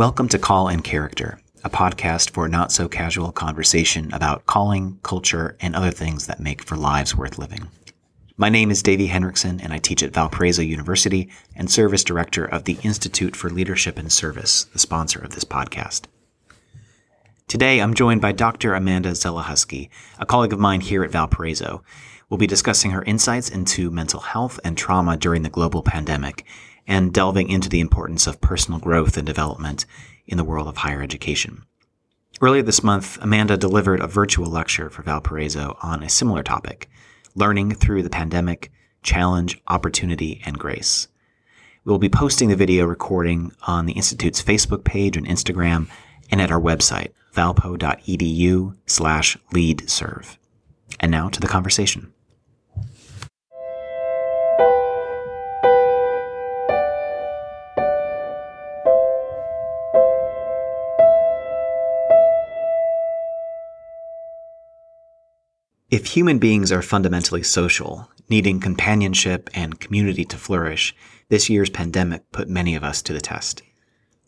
Welcome to Call and Character, a podcast for not so casual conversation about calling, culture, and other things that make for lives worth living. My name is Davey Henreckson, and I teach at Valparaiso University and serve as director of the Institute for Leadership and Service, the sponsor of this podcast. Today, I'm joined by Dr. Amanda Zelechoski, a colleague of mine here at Valparaiso. We'll be discussing her insights into mental health and trauma during the global pandemic and delving into the importance of personal growth and development in the world of higher education. Earlier this month, Amanda delivered a virtual lecture for Valparaiso on a similar topic learning through the pandemic, challenge, opportunity, and grace. We'll be posting the video recording on the Institute's Facebook page and Instagram and at our website, valpo.edu slash leadserve. And now to the conversation. If human beings are fundamentally social, needing companionship and community to flourish, this year's pandemic put many of us to the test.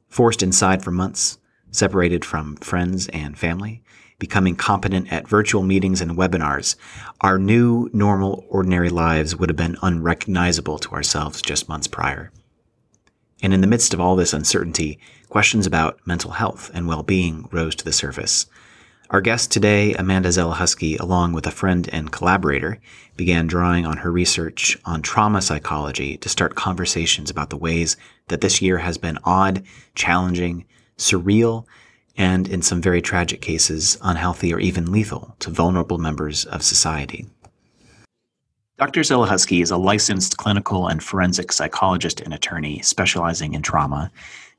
Forced inside for months, separated from friends and family, becoming competent at virtual meetings and webinars, our new, normal, ordinary lives would have been unrecognizable to ourselves just months prior. And in the midst of all this uncertainty, questions about mental health and well-being rose to the surface – our guest today, Amanda Zelechoski, along with a friend and collaborator, began drawing on her research on trauma psychology to start conversations about the ways that this year has been odd, challenging, surreal, and in some very tragic cases, unhealthy or even lethal to vulnerable members of society. Dr. Zelechoski is a licensed clinical and forensic psychologist and attorney specializing in trauma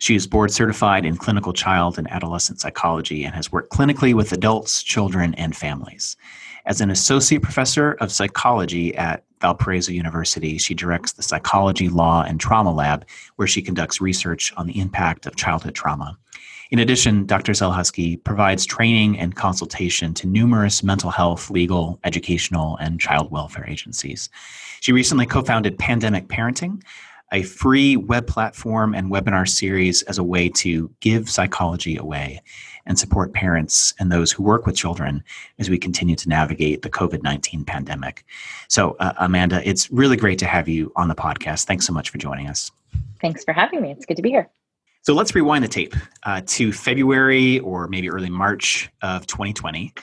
she is board certified in clinical child and adolescent psychology and has worked clinically with adults, children, and families. As an associate professor of psychology at Valparaiso University, she directs the Psychology, Law, and Trauma Lab, where she conducts research on the impact of childhood trauma. In addition, Dr. Zelechoski provides training and consultation to numerous mental health, legal, educational, and child welfare agencies. She recently co founded Pandemic Parenting, a free web platform and webinar series as a way to give psychology away and support parents and those who work with children as we continue to navigate the COVID 19 pandemic. So, uh, Amanda, it's really great to have you on the podcast. Thanks so much for joining us. Thanks for having me. It's good to be here. So, let's rewind the tape uh, to February or maybe early March of 2020.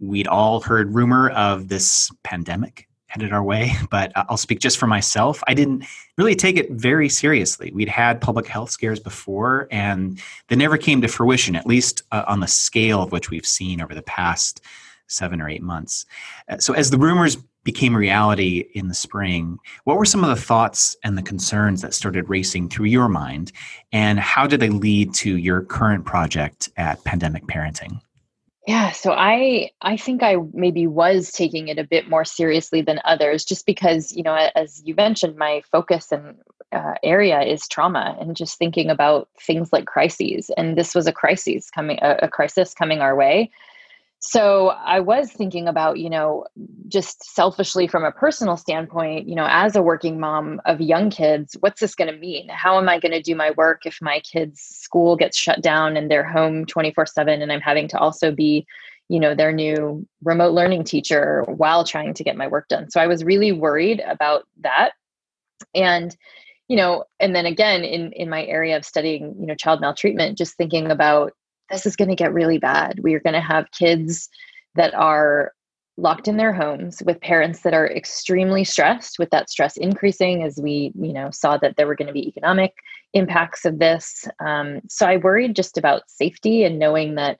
We'd all heard rumor of this pandemic headed our way, but I'll speak just for myself. I didn't really take it very seriously. We'd had public health scares before, and they never came to fruition, at least uh, on the scale of which we've seen over the past seven or eight months. Uh, so, as the rumors became reality in the spring, what were some of the thoughts and the concerns that started racing through your mind, and how did they lead to your current project at Pandemic Parenting? Yeah, so I I think I maybe was taking it a bit more seriously than others, just because you know, as you mentioned, my focus and uh, area is trauma, and just thinking about things like crises, and this was a crisis coming, a, a crisis coming our way, so I was thinking about, you know, just selfishly from a personal standpoint, you know, as a working mom of young kids, what's this going to mean? How am I going to do my work if my kids' school gets shut down and they're home 24 7 and I'm having to also be, you know, their new remote learning teacher while trying to get my work done? So I was really worried about that. And, you know, and then again, in, in my area of studying, you know, child maltreatment, just thinking about this is going to get really bad. We are going to have kids that are locked in their homes with parents that are extremely stressed with that stress increasing as we you know saw that there were going to be economic impacts of this um, so i worried just about safety and knowing that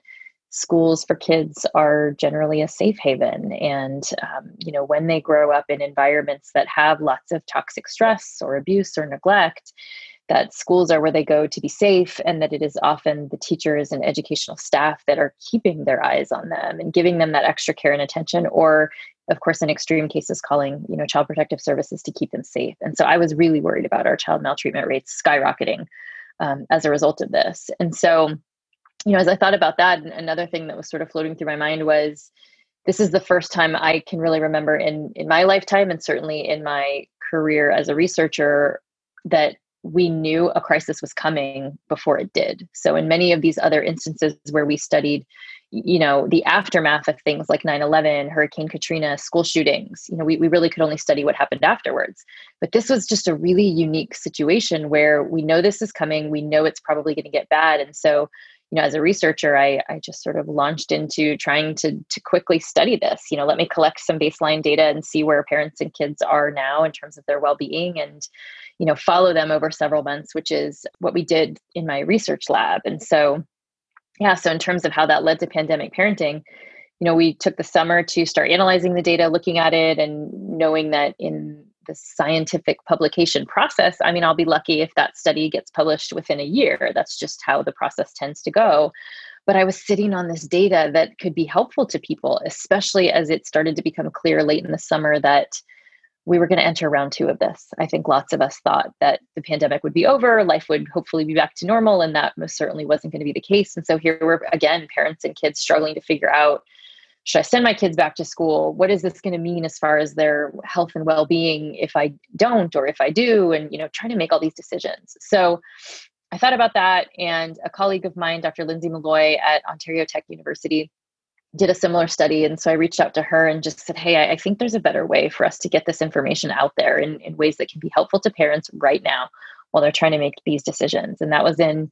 schools for kids are generally a safe haven and um, you know when they grow up in environments that have lots of toxic stress or abuse or neglect that schools are where they go to be safe and that it is often the teachers and educational staff that are keeping their eyes on them and giving them that extra care and attention or of course in extreme cases calling you know child protective services to keep them safe. And so i was really worried about our child maltreatment rates skyrocketing um, as a result of this. And so you know as i thought about that another thing that was sort of floating through my mind was this is the first time i can really remember in in my lifetime and certainly in my career as a researcher that we knew a crisis was coming before it did. So, in many of these other instances where we studied, you know, the aftermath of things like 9 11, Hurricane Katrina, school shootings, you know, we, we really could only study what happened afterwards. But this was just a really unique situation where we know this is coming, we know it's probably going to get bad. And so, you know, as a researcher, I, I just sort of launched into trying to, to quickly study this. You know, let me collect some baseline data and see where parents and kids are now in terms of their well being and, you know, follow them over several months, which is what we did in my research lab. And so, yeah, so in terms of how that led to pandemic parenting, you know, we took the summer to start analyzing the data, looking at it, and knowing that in the scientific publication process, I mean, I'll be lucky if that study gets published within a year. That's just how the process tends to go. But I was sitting on this data that could be helpful to people, especially as it started to become clear late in the summer that we were going to enter round two of this. I think lots of us thought that the pandemic would be over, life would hopefully be back to normal, and that most certainly wasn't going to be the case. And so here we're again parents and kids struggling to figure out should I send my kids back to school? What is this going to mean as far as their health and well-being if I don't or if I do? And you know, trying to make all these decisions. So I thought about that, and a colleague of mine, Dr. Lindsay Malloy at Ontario Tech University, did a similar study. And so I reached out to her and just said, Hey, I, think there's a better way for us to get this information out there in, in ways that can be helpful to parents right now while they're trying to make these decisions. And that was in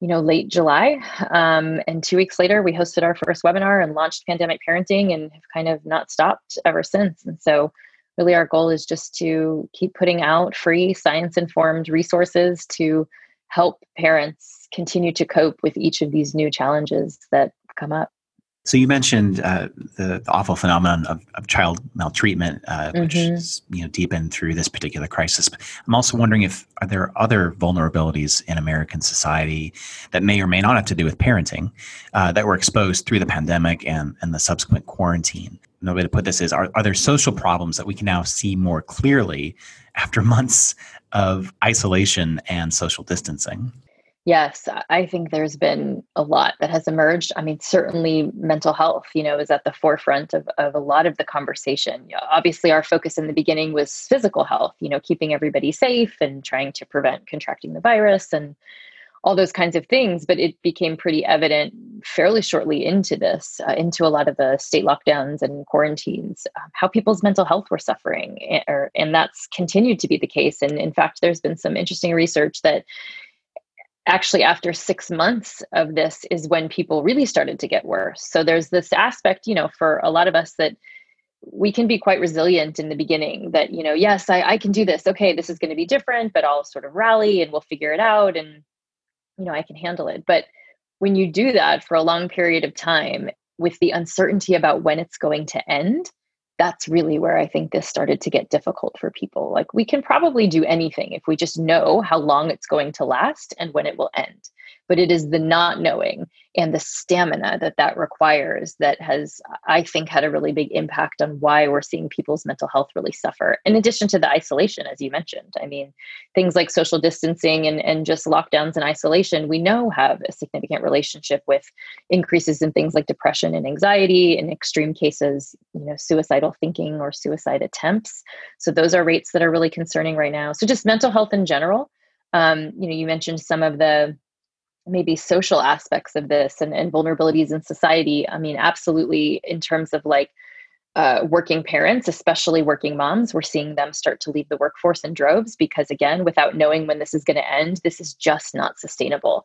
you know, late July. Um, and two weeks later, we hosted our first webinar and launched Pandemic Parenting and have kind of not stopped ever since. And so, really, our goal is just to keep putting out free science informed resources to help parents continue to cope with each of these new challenges that come up. So you mentioned uh, the, the, awful phenomenon of, of child maltreatment, uh, mm-hmm. which is you know deepened through this particular crisis. I'm also wondering if are there other vulnerabilities in American society that may or may not have to do with parenting uh, that were exposed through the pandemic and and the subsequent quarantine. Another way to put this is: are, are there social problems that we can now see more clearly after months of isolation and social distancing? Yes, I think there's been a lot that has emerged. I mean, certainly mental health, you know, is at the forefront of, of a lot of the conversation. You know, obviously, our focus in the beginning was physical health, you know, keeping everybody safe and trying to prevent contracting the virus and all those kinds of things. But it became pretty evident fairly shortly into this, uh, into a lot of the state lockdowns and quarantines, uh, how people's mental health were suffering. And, or, and that's continued to be the case. And in fact, there's been some interesting research that actually after six months of this is when people really started to get worse. So there's this aspect you know for a lot of us that we can be quite resilient in the beginning that you know yes i, I can do this. Okay this is going to be different but i'll sort of rally and we'll figure it out and you know i can handle it. But when you do that for a long period of time with the uncertainty about when it's going to end that's really where I think this started to get difficult for people. Like, we can probably do anything if we just know how long it's going to last and when it will end but it is the not knowing and the stamina that that requires that has i think had a really big impact on why we're seeing people's mental health really suffer in addition to the isolation as you mentioned. I mean things like social distancing and, and just lockdowns and isolation we know have a significant relationship with increases in things like depression and anxiety in extreme cases you know suicidal thinking or suicide attempts. So those are rates that are really concerning right now. So just mental health in general um, you know you mentioned some of the maybe social aspects of this and, and vulnerabilities in society i mean absolutely in terms of like uh, working parents especially working moms we're seeing them start to leave the workforce in droves because again without knowing when this is going to end this is just not sustainable.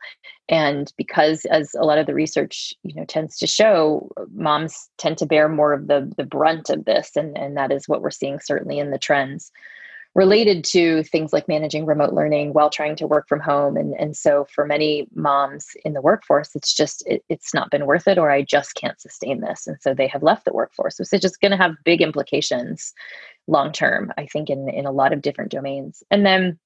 And because as a lot of the research you know tends to show moms tend to bear more of the the brunt of this and and that is what we're seeing certainly in the trends related to things like managing remote learning while trying to work from home. And, and so for many moms in the workforce it's just it, it's not been worth it or i just can't sustain this. And so they have left the workforce. So it's just going to have big implications long term i think in in a lot of different domains. And then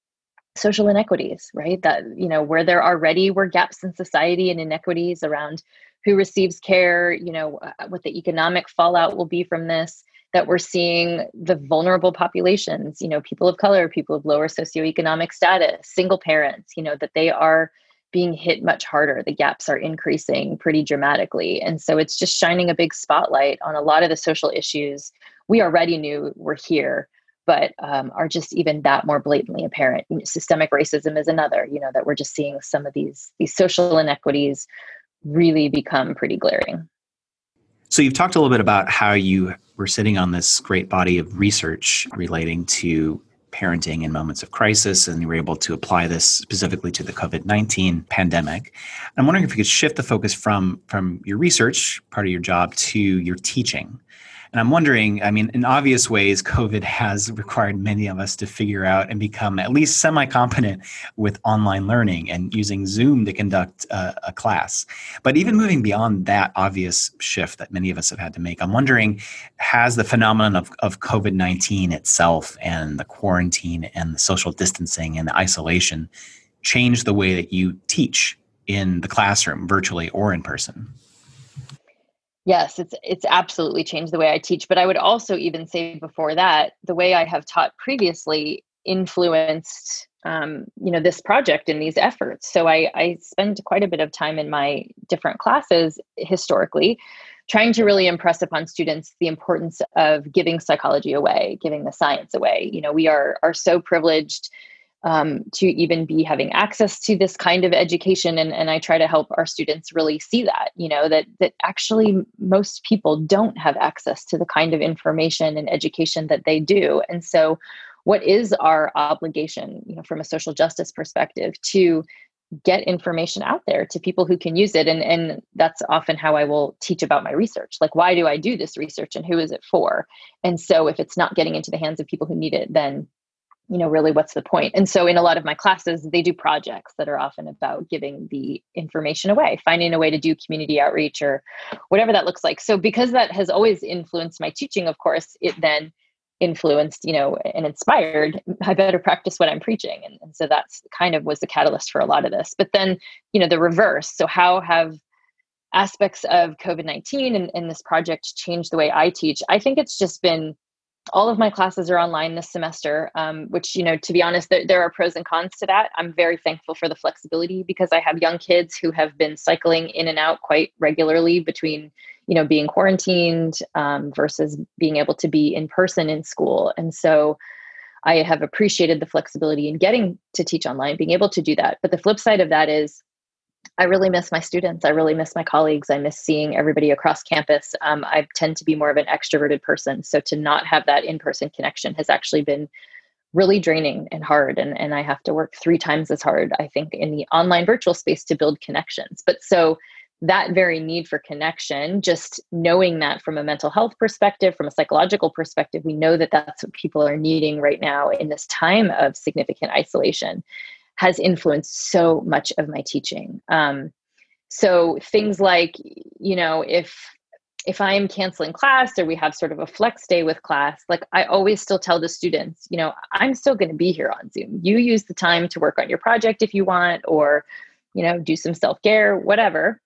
social inequities right? That you know where there already were gaps in society and inequities around who receives care you know uh, what the economic fallout will be from this that we're seeing the vulnerable populations, you know, people of color, people of lower socioeconomic status, single parents, you know, that they are being hit much harder. The gaps are increasing pretty dramatically. And so it's just shining a big spotlight on a lot of the social issues we already knew were here, but um, are just even that more blatantly apparent. Systemic racism is another, you know, that we're just seeing some of these these social inequities really become pretty glaring. So you've talked a little bit about how you were sitting on this great body of research relating to parenting in moments of crisis, and you were able to apply this specifically to the COVID 19 pandemic. I'm wondering if you could shift the focus from, from your research, part of your job, to your teaching. And I'm wondering, I mean, in obvious ways, COVID has required many of us to figure out and become at least semi competent with online learning and using Zoom to conduct a, a class. But even moving beyond that obvious shift that many of us have had to make, I'm wondering has the phenomenon of, of COVID 19 itself and the quarantine and the social distancing and the isolation changed the way that you teach in the classroom, virtually or in person? Yes, it's it's absolutely changed the way I teach, but I would also even say before that, the way I have taught previously influenced um, you know this project and these efforts. So I, I spend quite a bit of time in my different classes historically trying to really impress upon students the importance of giving psychology away, giving the science away. You know, we are are so privileged um, to even be having access to this kind of education. And, and i try to help our students really see that you know that that actually most people don't have access to the kind of information and education that they do. And so what is our obligation you know from a social justice perspective to get information out there to people who can use it? And and that's often how I will teach about my research. Like why do I do this research and who is it for? And so if it's not getting into the hands of people who need it then you know really what's the point. and so in a lot of my classes they do projects that are often about giving the information away finding a way to do community outreach or whatever that looks like. So because that has always influenced my teaching of course it then influenced you know and inspired i better practice what i'm preaching. And, and so that's kind of was the catalyst for a lot of this. But then you know the reverse. So how have aspects of covid-19 and, and this project changed the way i teach? I think it's just been all of my classes are online this semester um, which you know to be honest there, there, are pros and cons to that. I'm very thankful for the flexibility because i have young kids who have been cycling in and out quite regularly between you know being quarantined um, versus being able to be in person in school. And so i have appreciated the flexibility in getting to teach online being able to do that. But the flip side of that is I really miss my students. I really miss my colleagues. I miss seeing everybody across campus. Um, I tend to be more of an extroverted person. So to not have that in person connection has actually been really draining and hard. And, and I have to work three times as hard, I think, in the online virtual space to build connections. But so that very need for connection, just knowing that from a mental health perspective, from a psychological perspective, we know that that's what people are needing right now in this time of significant isolation has influenced so much of my teaching. Um, so things like, you know, if if I'm canceling class or we have sort of a flex day with class, like I always still tell the students, you know, I'm still going to be here on Zoom. You use the time to work on your project if you want, or, you know, do some self care, whatever.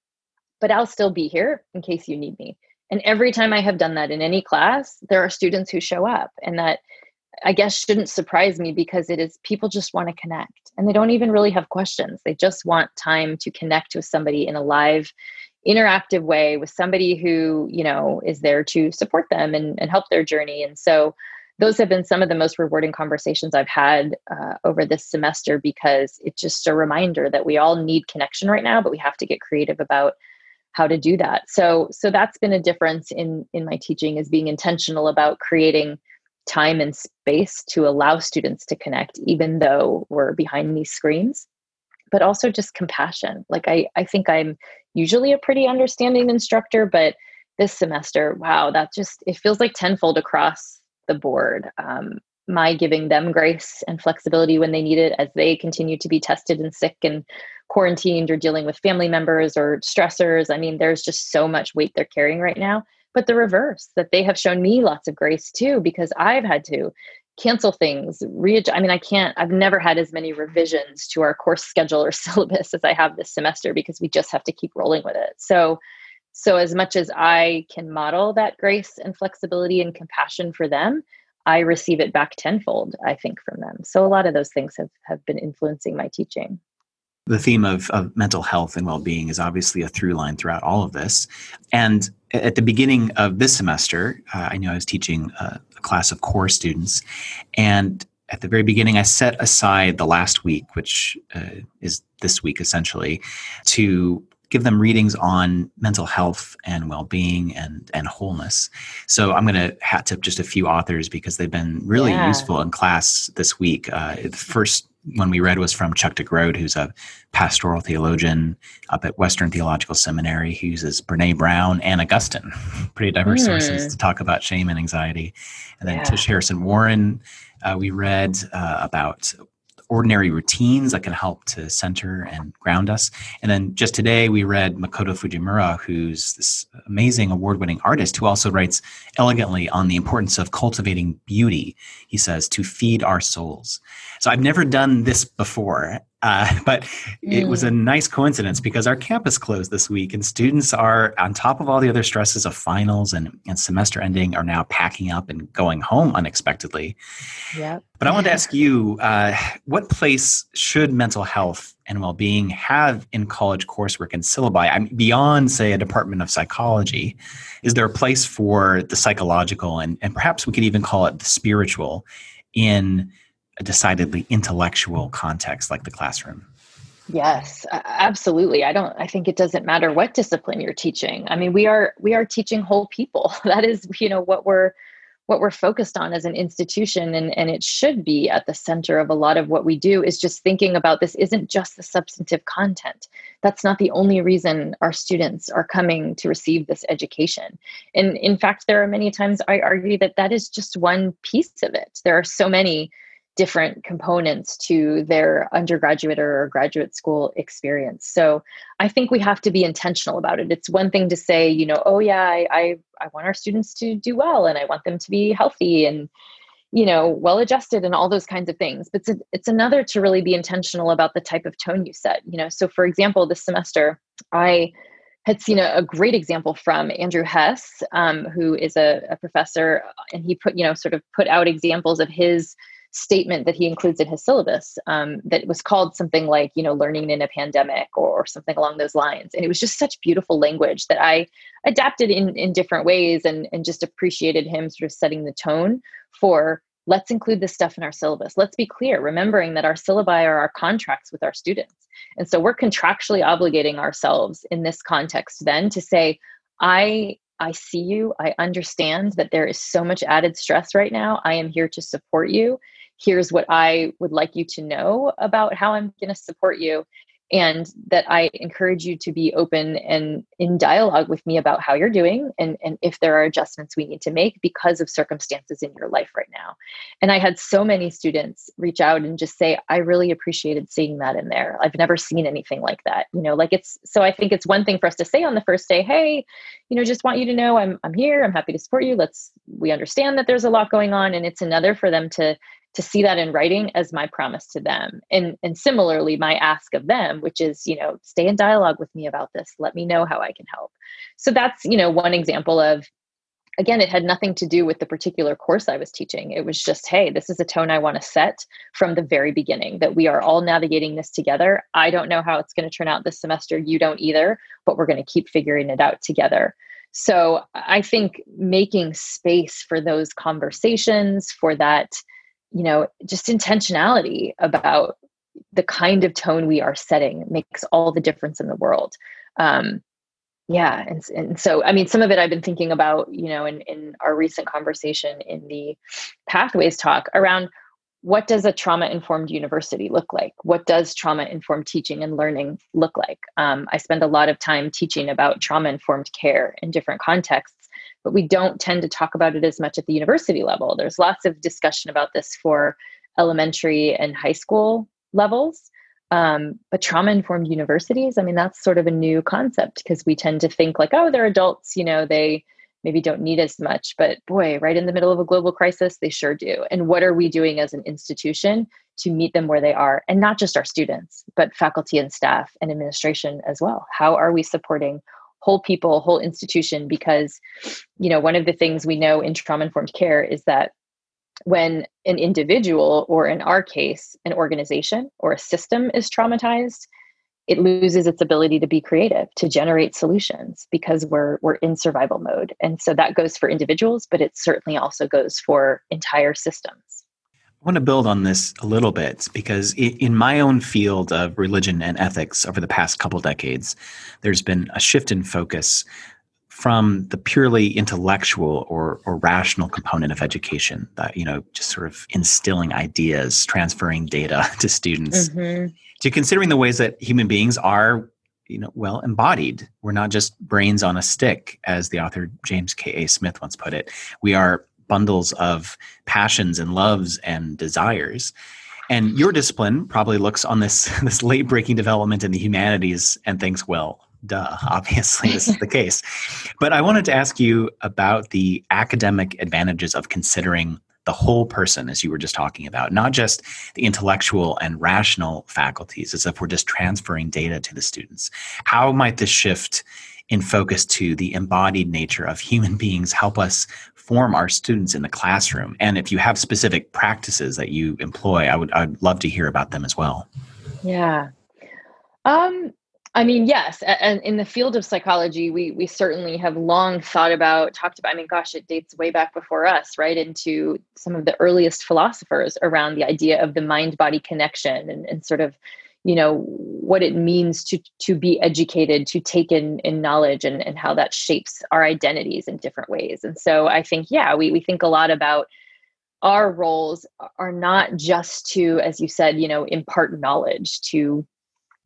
But I'll still be here in case you need me. And every time I have done that in any class, there are students who show up, and that I guess shouldn't surprise me because it is people just want to connect and they don't even really have questions. They just want time to connect with somebody in a live, interactive way with somebody who, you know, is there to support them and, and help their journey. And so those have been some of the most rewarding conversations I've had uh, over this semester because it's just a reminder that we all need connection right now, but we have to get creative about how to do that. So so that's been a difference in in my teaching is being intentional about creating time and space to allow students to connect, even though we're behind these screens, but also just compassion. Like, I, I think I'm usually a pretty understanding instructor, but this semester, wow, that just, it feels like tenfold across the board. Um, my giving them grace and flexibility when they need it as they continue to be tested and sick and quarantined or dealing with family members or stressors. I mean, there's just so much weight they're carrying right now but the reverse that they have shown me lots of grace too because i've had to cancel things readjust i mean i can't i've never had as many revisions to our course schedule or syllabus as i have this semester because we just have to keep rolling with it. So so as much as i can model that grace and flexibility and compassion for them i receive it back tenfold i think from them. So a lot of those things have have been influencing my teaching The theme of, of mental health and well being is obviously a through line throughout all of this. And at the beginning of this semester, uh, I knew I was teaching a, a class of core students. And at the very beginning, I set aside the last week, which uh, is this week essentially, to give them readings on mental health and well-being and and wholeness. So I'm going to hat tip just a few authors because they've been really yeah. useful in class this week. Uh, the first one we read was from Chuck DeGroat, who's a pastoral theologian up at Western Theological Seminary. He uses Brene Brown and Augustine, pretty diverse mm. sources to talk about shame and anxiety. And then yeah. Tish Harrison Warren, uh, we read uh, about ordinary routines that can help to center and ground us. And then just today, we read Makoto Fujimura, who's this amazing award winning artist who also writes elegantly on the importance of cultivating beauty. He says, to feed our souls. So I've never done this before. Uh, but it was a mm. nice coincidence because our campus closed this week and students are on top of all the other stresses of finals and, and semester ending are now packing up and going home unexpectedly. Yeah but i want to ask you uh, what place should mental health and well-being have in college coursework and syllabi? I mean, beyond say a department of psychology. Is there a place for the psychological and, and perhaps we could even call it the spiritual in a decidedly intellectual context like the classroom. Yes, absolutely. I don't I think it doesn't matter what discipline you're teaching. I mean, we are we are teaching whole people. That is, you know, what we're what we're focused on as an institution and and it should be at the center of a lot of what we do is just thinking about this isn't just the substantive content. That's not the only reason our students are coming to receive this education. And in fact, there are many times I argue that that is just one piece of it. There are so many different components to their undergraduate or graduate school experience. So I think we have to be intentional about it. It's one thing to say, you know, oh yeah, I, I, I want our students to do well and I want them to be healthy and you know well adjusted and all those kinds of things but it's, it's another to really be intentional about the type of tone you set you know so for example this semester i had seen a, a, great example from Andrew Hess, um, who is a, a, professor, and he put, you know, sort of put out examples of his statement that he includes in his syllabus um, that was called something like you know learning in a pandemic or, or, something along those lines and it was just such beautiful language that i adapted in in different ways and and just appreciated him sort of setting the tone for let's include this stuff in our syllabus let's be clear remembering that our syllabi are our contracts with our students and so we're contractually obligating ourselves in this context then to say i I see you. I understand that there is so much added stress right now. I am here to support you here's what I would like you to know about how I'm going to support you and that I encourage you to be open and in dialogue with me about how you're doing and, and if there are adjustments we need to make because of circumstances in your life right now. And I had so many students reach out and just say, I really appreciated seeing that in there. I've never seen anything like that. You know, like it's so I think it's one thing for us to say on the first day, hey, you know, just want you to know I'm I'm here, I'm happy to support you. Let's we understand that there's a lot going on. And it's another for them to to see that in writing as my promise to them. And and similarly my ask of them which is you know stay in dialogue with me about this. Let me know how i can help. So that's you know one example of again it had nothing to do with the particular course i was teaching. It was just hey this is a tone i want to set from the very beginning that we are all navigating this together. I don't know how it's going to turn out this semester. You don't either but we're going to keep figuring it out together. So i think making space for those conversations for that you know, just intentionality about the kind of tone we are setting makes all the difference in the world. Um, yeah, and, and so I mean, some of it I've been thinking about, you know, in in our recent conversation in the pathways talk around what does a trauma informed university look like? What does trauma informed teaching and learning look like? Um, I spend a lot of time teaching about trauma informed care in different contexts but we don't tend to talk about it as much at the university level. There's lots of discussion about this for elementary and high school levels. Um, but trauma informed universities, I mean, that's sort of a new concept because we tend to think like, oh, they're adults, you know, they maybe don't need as much. But boy, right in the middle of a global crisis, they sure do. And what are we doing as an institution to meet them where they are? And not just our students, but faculty and staff and administration as well. How are we supporting whole people, whole institution, because, you know, one of the things we know in trauma informed care is that when an individual, or in our case, an organization or a system is traumatized, it loses its ability to be creative to generate solutions because we're we're in survival mode. And so that goes for individuals but it certainly also goes for entire systems want to build on this a little bit because in my own field of religion and ethics over the past couple decades, there's been a shift in focus from the purely intellectual or, or rational component of education that you know just sort of instilling ideas transferring data to students mm-hmm. to considering the ways that human beings are you know well embodied we're not just brains on a stick as the author james k a smith once put it we are bundles of passions and loves and desires and your discipline probably looks on this this late breaking development in the humanities and thinks well duh, obviously this is the case. But I wanted to ask you about the academic advantages of considering the whole person, as you were just talking about, not just the intellectual and rational faculties, as if we're just transferring data to the students. How might this shift in focus to the embodied nature of human beings help us form our students in the classroom? And if you have specific practices that you employ, I would I'd love to hear about them as well. Yeah. Um, I mean, yes, and in the field of psychology, we we certainly have long thought about, talked about. I mean, gosh, it dates way back before us, right? Into some of the earliest philosophers around the idea of the mind-body connection and, and sort of, you know, what it means to to be educated, to take in in knowledge, and and how that shapes our identities in different ways. And so, I think, yeah, we we think a lot about our roles are not just to, as you said, you know, impart knowledge to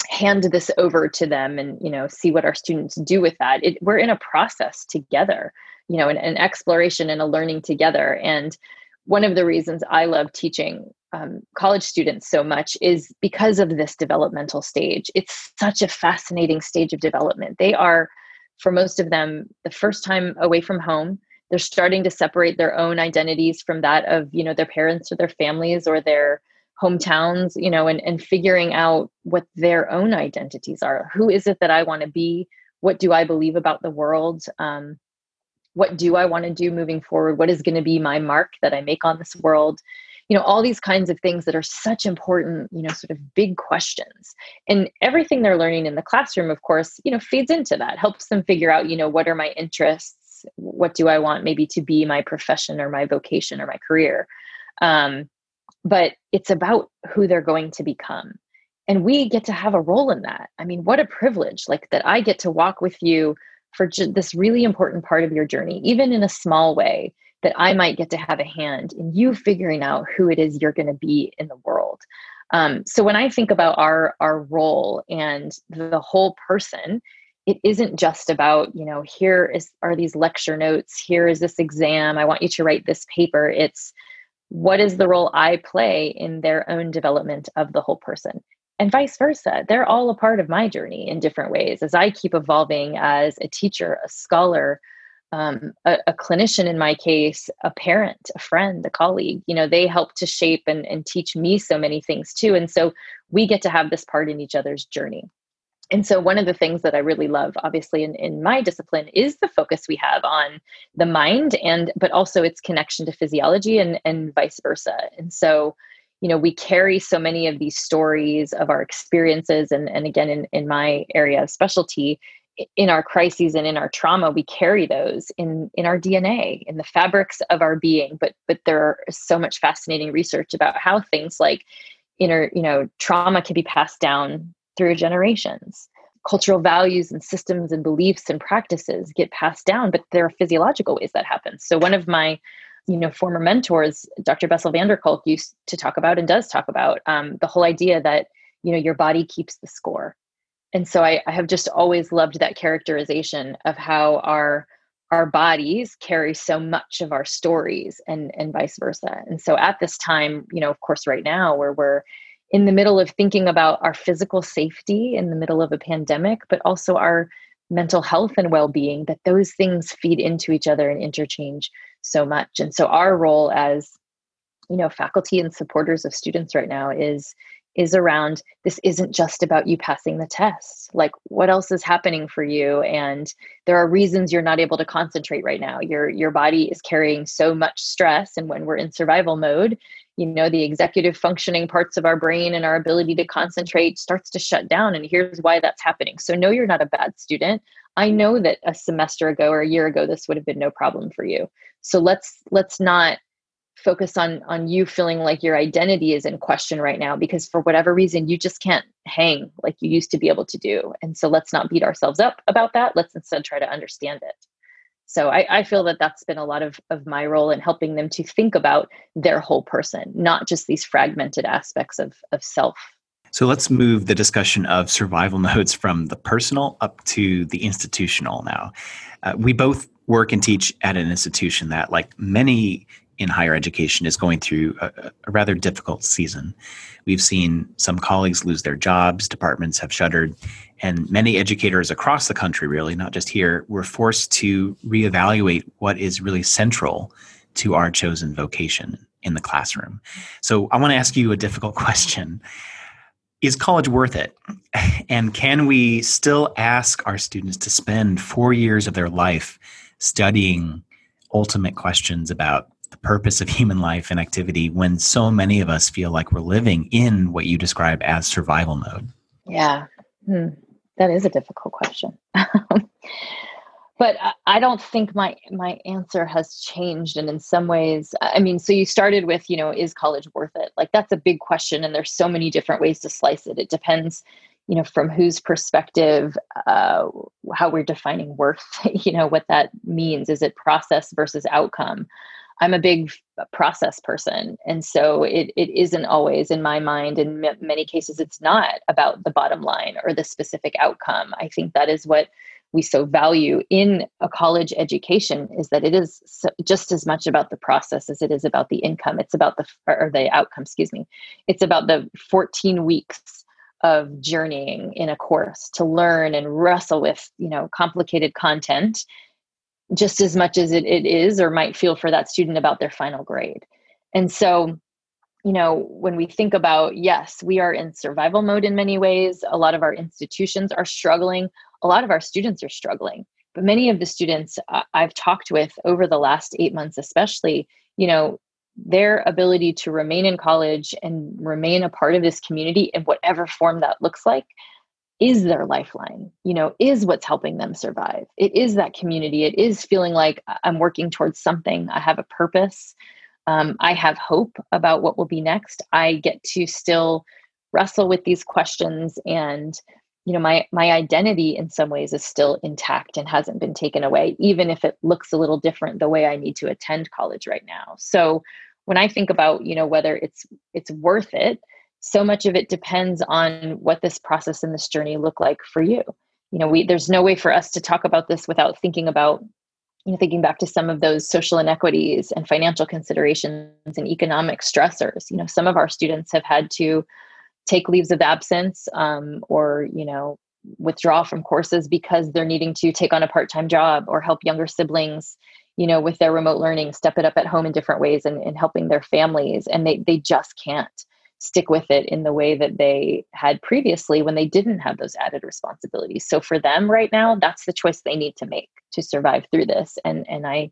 hand this over to them and you know see what our students do with that it, we're in a process together you know an, an, exploration and a learning together and one of the reasons i love teaching um, college students so much is because of this developmental stage. It's such a fascinating stage of development. They are for most of them the first time away from home. They're starting to separate their own identities from that of you know their parents or their families or their hometowns you know and, and figuring out what their own identities are. Who is it that i want to be? What do i believe about the world? Um, what do i want to do moving forward? What is going to be my mark that i make on this world you know all these kinds of things that are such important you know sort of big questions. And everything they're learning in the classroom of course you know feeds into that helps them figure out you know what are my interests what do i want maybe to be my profession or my vocation or my career. Um, but it's about who they're going to become. And we get to have a role in that. I mean what a privilege like that i get to walk with you for this really important part of your journey even in a small way that i might get to have a hand in you figuring out who it is you're going to be in the world um, so when i think about our our role and the whole person it isn't just about you know here is are these lecture notes here is this exam i want you to write this paper it's what is the role I play in their own development of the whole person? And vice versa. They're all a part of my journey in different ways as I keep evolving as a teacher, a scholar, um, a, a, clinician in my case, a parent, a friend, a colleague. You know, they help to shape and, and teach me so many things too. And so we get to have this part in each other's journey and so one of the things that i really love obviously in, in my discipline is the focus we have on the mind and but also its connection to physiology and and vice versa and so you know we carry so many of these stories of our experiences and and again in, in my area of specialty in our crises and in our trauma we carry those in in our dna in the fabrics of our being but but there is so much fascinating research about how things like inner you know trauma can be passed down through generations. Cultural values and systems and beliefs and practices get passed down, but there are physiological ways that happens. So one of my you know former mentors dr bessel van der kolk used to talk about and does talk about um, the whole idea that you know your body keeps the score and so I, I have just always loved that characterization of how our our bodies carry so much of our stories and and vice versa. And so at this time you know of course right now where we're in the middle of thinking about our physical safety in the middle of a pandemic, but also our mental health and well-being that those things feed into each other and interchange so much. And so our role as you know faculty and supporters of students right now is is around this isn't just about you passing the test. Like what else is happening for you and there are reasons you're not able to concentrate right now. Your your body is carrying so much stress and when we're in survival mode, you know, the executive functioning parts of our brain and our ability to concentrate starts to shut down and here's why that's happening. So no you're not a bad student. I know that a semester ago or a year ago this would have been no problem for you. So let's let's not focus on on you feeling like your identity is in question right now because for whatever reason you just can't hang like you used to be able to do. And so let's not beat ourselves up about that. Let's instead try to understand it. So I, I feel that that's been a lot of, of my role in helping them to think about their whole person not just these fragmented aspects of, of self. So let's move the discussion of survival modes from the personal up to the institutional now. Uh, we both work and teach at an institution that, like many in higher education is going through a, a, rather difficult season. We've seen some colleagues lose their jobs, departments have shuttered, and many educators across the country, really, not just here, were forced to reevaluate what is really central to our chosen vocation in the classroom. So I want to ask you a difficult question. Is college worth it? And can we still ask our students to spend four years of their life studying ultimate questions about the purpose of human life and activity when so many of us feel like we're living in what you describe as survival mode? Yeah, hmm. that is a difficult question. but I don't think my my answer has changed. And in some ways, I mean, so you started with, you know, is college worth it? Like that's a big question, and there's so many different ways to slice it. It depends you know from whose perspective uh, how we're defining worth you know what that means is it process versus outcome I'm a big uh, process person. And so it, it isn't always in my mind. In m- many cases, it's not about the bottom line or the specific outcome. I think that is what we so value in a college education is that it is so, just as much about the process as it is about the income. It's about the, or the outcome, excuse me. It's about the 14 weeks of journeying in a course to learn and wrestle with, you know, complicated content just as much as it, it is or might feel for that student about their final grade. And so, you know, when we think about, yes, we are in survival mode in many ways, a lot of our institutions are struggling, a lot of our students are struggling. But many of the students uh, I've talked with over the last eight months, especially, you know, their ability to remain in college and remain a part of this community in whatever form that looks like is their lifeline you know is what's helping them survive. It is that community. It is feeling like i'm working towards something. I have a purpose. Um, i have hope about what will be next. I get to still wrestle with these questions and you know my my identity in some ways is still intact and hasn't been taken away even if it looks a little different the way i need to attend college right now. So when i think about you know whether it's it's worth it so much of it depends on what this process and this journey look like for you. You know we there's no way for us to talk about this without thinking about you know thinking back to some of those social inequities and financial considerations and economic stressors. You know some of our students have had to take leaves of absence um, or you know withdraw from courses because they're needing to take on a part-time job or help younger siblings you know with their remote learning step it up at home in different ways and, and helping their families and they they just can't stick with it in the way that they had previously when they didn't have those added responsibilities. So for them right now, that's the choice they need to make to survive through this. And and I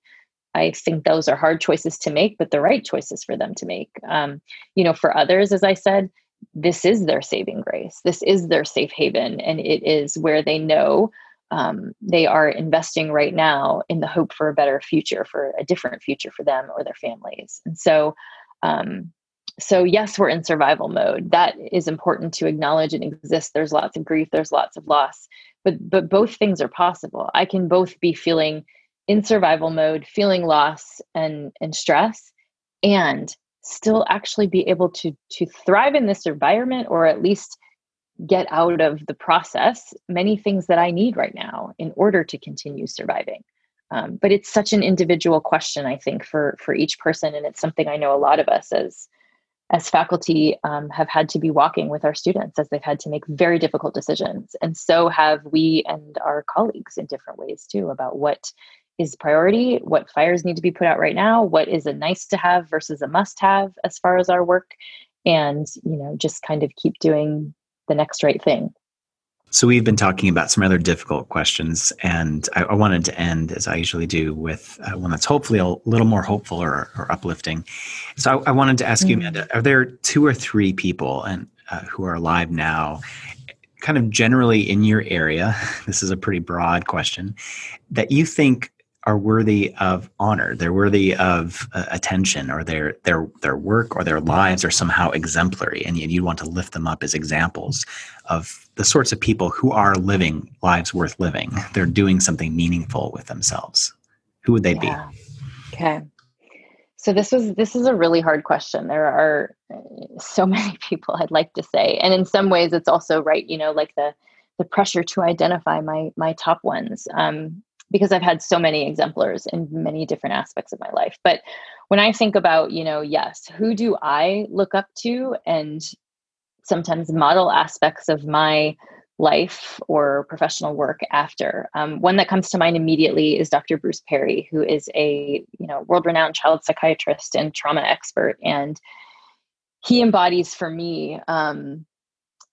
I think those are hard choices to make, but the right choices for them to make. Um, you know, for others, as I said, this is their saving grace. This is their safe haven, and it is where they know um, they are investing right now in the hope for a better future, for a different future for them or their families. And so, um, so yes we're in survival mode. That is important to acknowledge and exist. There's lots of grief. There's lots of loss. But but both things are possible. I can both be feeling in survival mode feeling loss and and stress and still actually be able to to thrive in this environment or at least get out of the process many things that i need right now in order to continue surviving. Um, but it's such an individual question i think for for each person and it's something i know a lot of us as as faculty um, have had to be walking with our students as they've had to make very difficult decisions. And so have we and our colleagues in different ways too about what is priority what fires need to be put out right now what is a nice to have versus a must have as far as our work and you know just kind of keep doing the next right thing so we've been talking about some other difficult questions, and I, I wanted to end, as I usually do, with uh, one that's hopefully a little more hopeful or, or uplifting. So I, I, wanted to ask mm-hmm. you, Amanda, are there two or three people and uh, who are alive now, kind of generally in your area? This is a pretty broad question that you think are worthy of honor. They're worthy of uh, attention, or their their their work or their lives are somehow exemplary, and you, you want to lift them up as examples of the sorts of people who are living lives worth living. They're doing something meaningful with themselves. Who would they yeah. be? Okay. So this was this is a really hard question. There are uh, so many people I'd like to say, and in some ways, it's also right. You know, like the the pressure to identify my my top ones. Um, because I've had so many exemplars in many different aspects of my life. But when I think about, you know, yes, who do I look up to and sometimes model aspects of my life or professional work after. Um, one that comes to mind immediately is Dr. Bruce Perry, who is a you know world-renowned child psychiatrist and trauma expert, and he embodies for me um,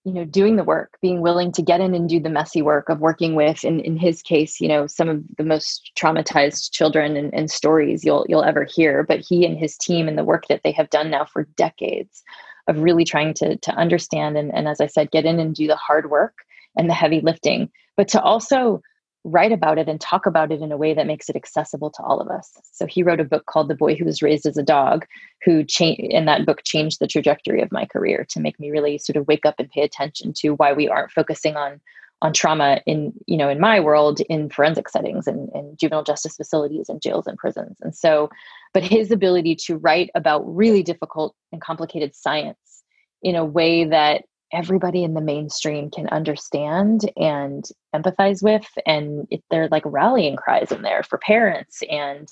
you know doing the work being willing to get in and do the messy work of working with in, in his case you know some of the most traumatized children and, and stories you'll you'll ever hear but he and his team and the work that they have done now for decades of really trying to to understand and, and as i said get in and do the hard work and the heavy lifting but to also write about it and talk about it in a way that makes it accessible to all of us. So he wrote a book called The Boy Who Was Raised as a Dog, who changed in that book changed the trajectory of my career to make me really sort of wake up and pay attention to why we aren't focusing on on trauma in you know in my world in forensic settings and in juvenile justice facilities and jails and prisons. And so but his ability to write about really difficult and complicated science in a way that everybody in the mainstream can understand and empathize with and it, they're like rallying cries in there for parents and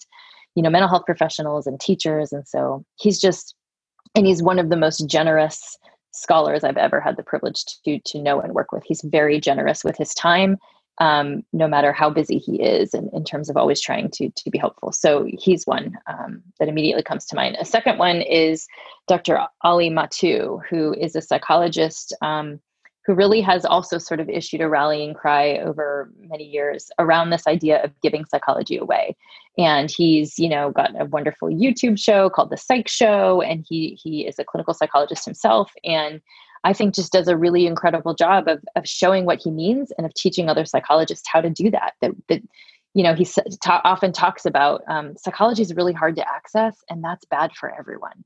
you know mental health professionals and teachers. And so he's just and he's one of the most generous scholars i've ever had the privilege to to know and work with he's very generous with his time um, no matter how busy he is and in terms of always trying to, to be helpful. So he's one um, that immediately comes to mind. A second one is Dr. Ali Mattu, who is a psychologist um, who really has also sort of issued a rallying cry over many years around this idea of giving psychology away. And he's, you know, got a wonderful YouTube show called The Psych Show, and he he is a clinical psychologist himself. And I think just does a really incredible job of, of showing what he means and of teaching other psychologists how to do that. That, that you know, he ta- often talks about um, psychology is really hard to access, and that's bad for everyone.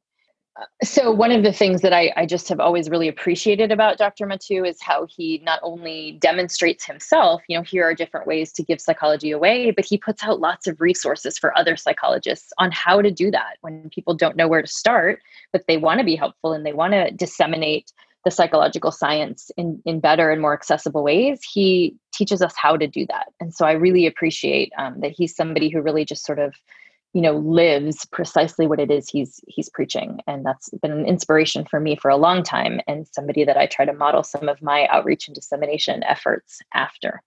So one of the things that I, I, just have always really appreciated about Dr. Mattu is how he not only demonstrates himself, you know, here are different ways to give psychology away, but he puts out lots of resources for other psychologists on how to do that when people don't know where to start, but they want to be helpful and they want to disseminate the psychological science in, in better and more accessible ways, he teaches us how to do that. And so I really appreciate um, that he's somebody who really just sort of, you know, lives precisely what it is he's he's preaching. And that's been an inspiration for me for a long time and somebody that I try to model some of my outreach and dissemination efforts after.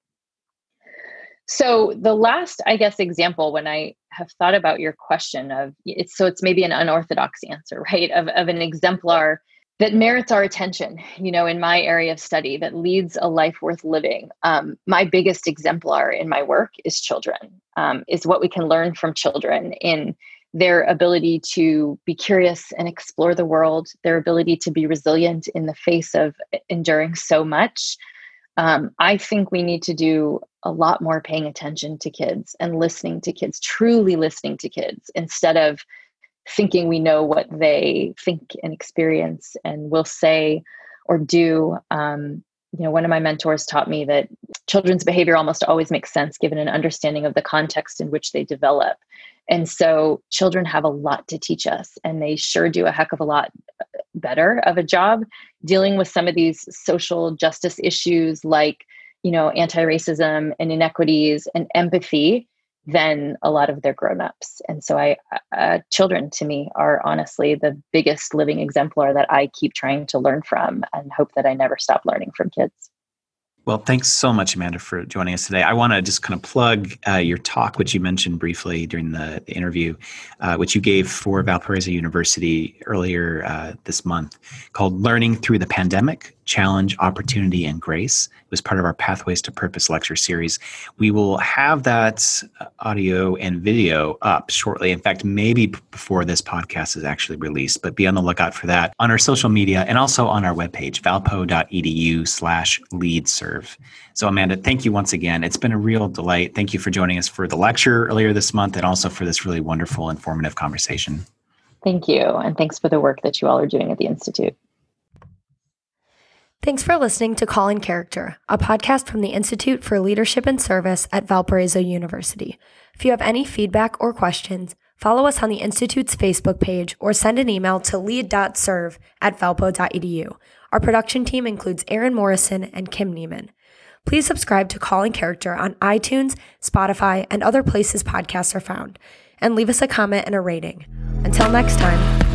So the last, I guess, example when I have thought about your question of it's so it's maybe an unorthodox answer, right? Of, of an exemplar that merits our attention you know in my area of study that leads a life worth living. Um, my biggest exemplar in my work is children um, is what we can learn from children in their ability to be curious and explore the world their ability to be resilient in the face of enduring so much. Um, i think we need to do a lot more paying attention to kids and listening to kids truly listening to kids instead of thinking we know what they think and experience and will say or do. Um, you know, one of my mentors taught me that children's behavior almost always makes sense given an understanding of the context in which they develop. And so children have a lot to teach us, and they sure do a heck of a lot better of a job dealing with some of these social justice issues like, you know, anti racism and inequities and empathy than a lot of their grown-ups. And so i uh, children to me are honestly the biggest living exemplar that i keep trying to learn from and hope that i never stop learning from kids Well, thanks so much, Amanda, for joining us today. I want to just kind of plug uh, your talk, which you mentioned briefly during the, interview, uh, which you gave for Valparaiso University earlier uh, this month, called Learning Through the Pandemic Challenge, Opportunity, and Grace. It was part of our Pathways to Purpose lecture series. We will have that uh, audio and video up shortly. In fact, maybe before this podcast is actually released, but be on the lookout for that on our social media and also on our webpage, valpo.edu slash lead serve. So, Amanda, thank you once again. It's been a real delight. Thank you for joining us for the lecture earlier this month and also for this really wonderful, informative conversation. Thank you. And thanks for the work that you all are doing at the Institute. Thanks for listening to Calling Character, a podcast from the Institute for Leadership and Service at Valparaiso University. If you have any feedback or questions, follow us on the Institute's Facebook page or send an email to lead.serve at valpo.edu. Our production team includes Aaron Morrison and Kim Neiman. Please subscribe to Calling Character on iTunes, Spotify, and other places podcasts are found, and leave us a comment and a rating. Until next time.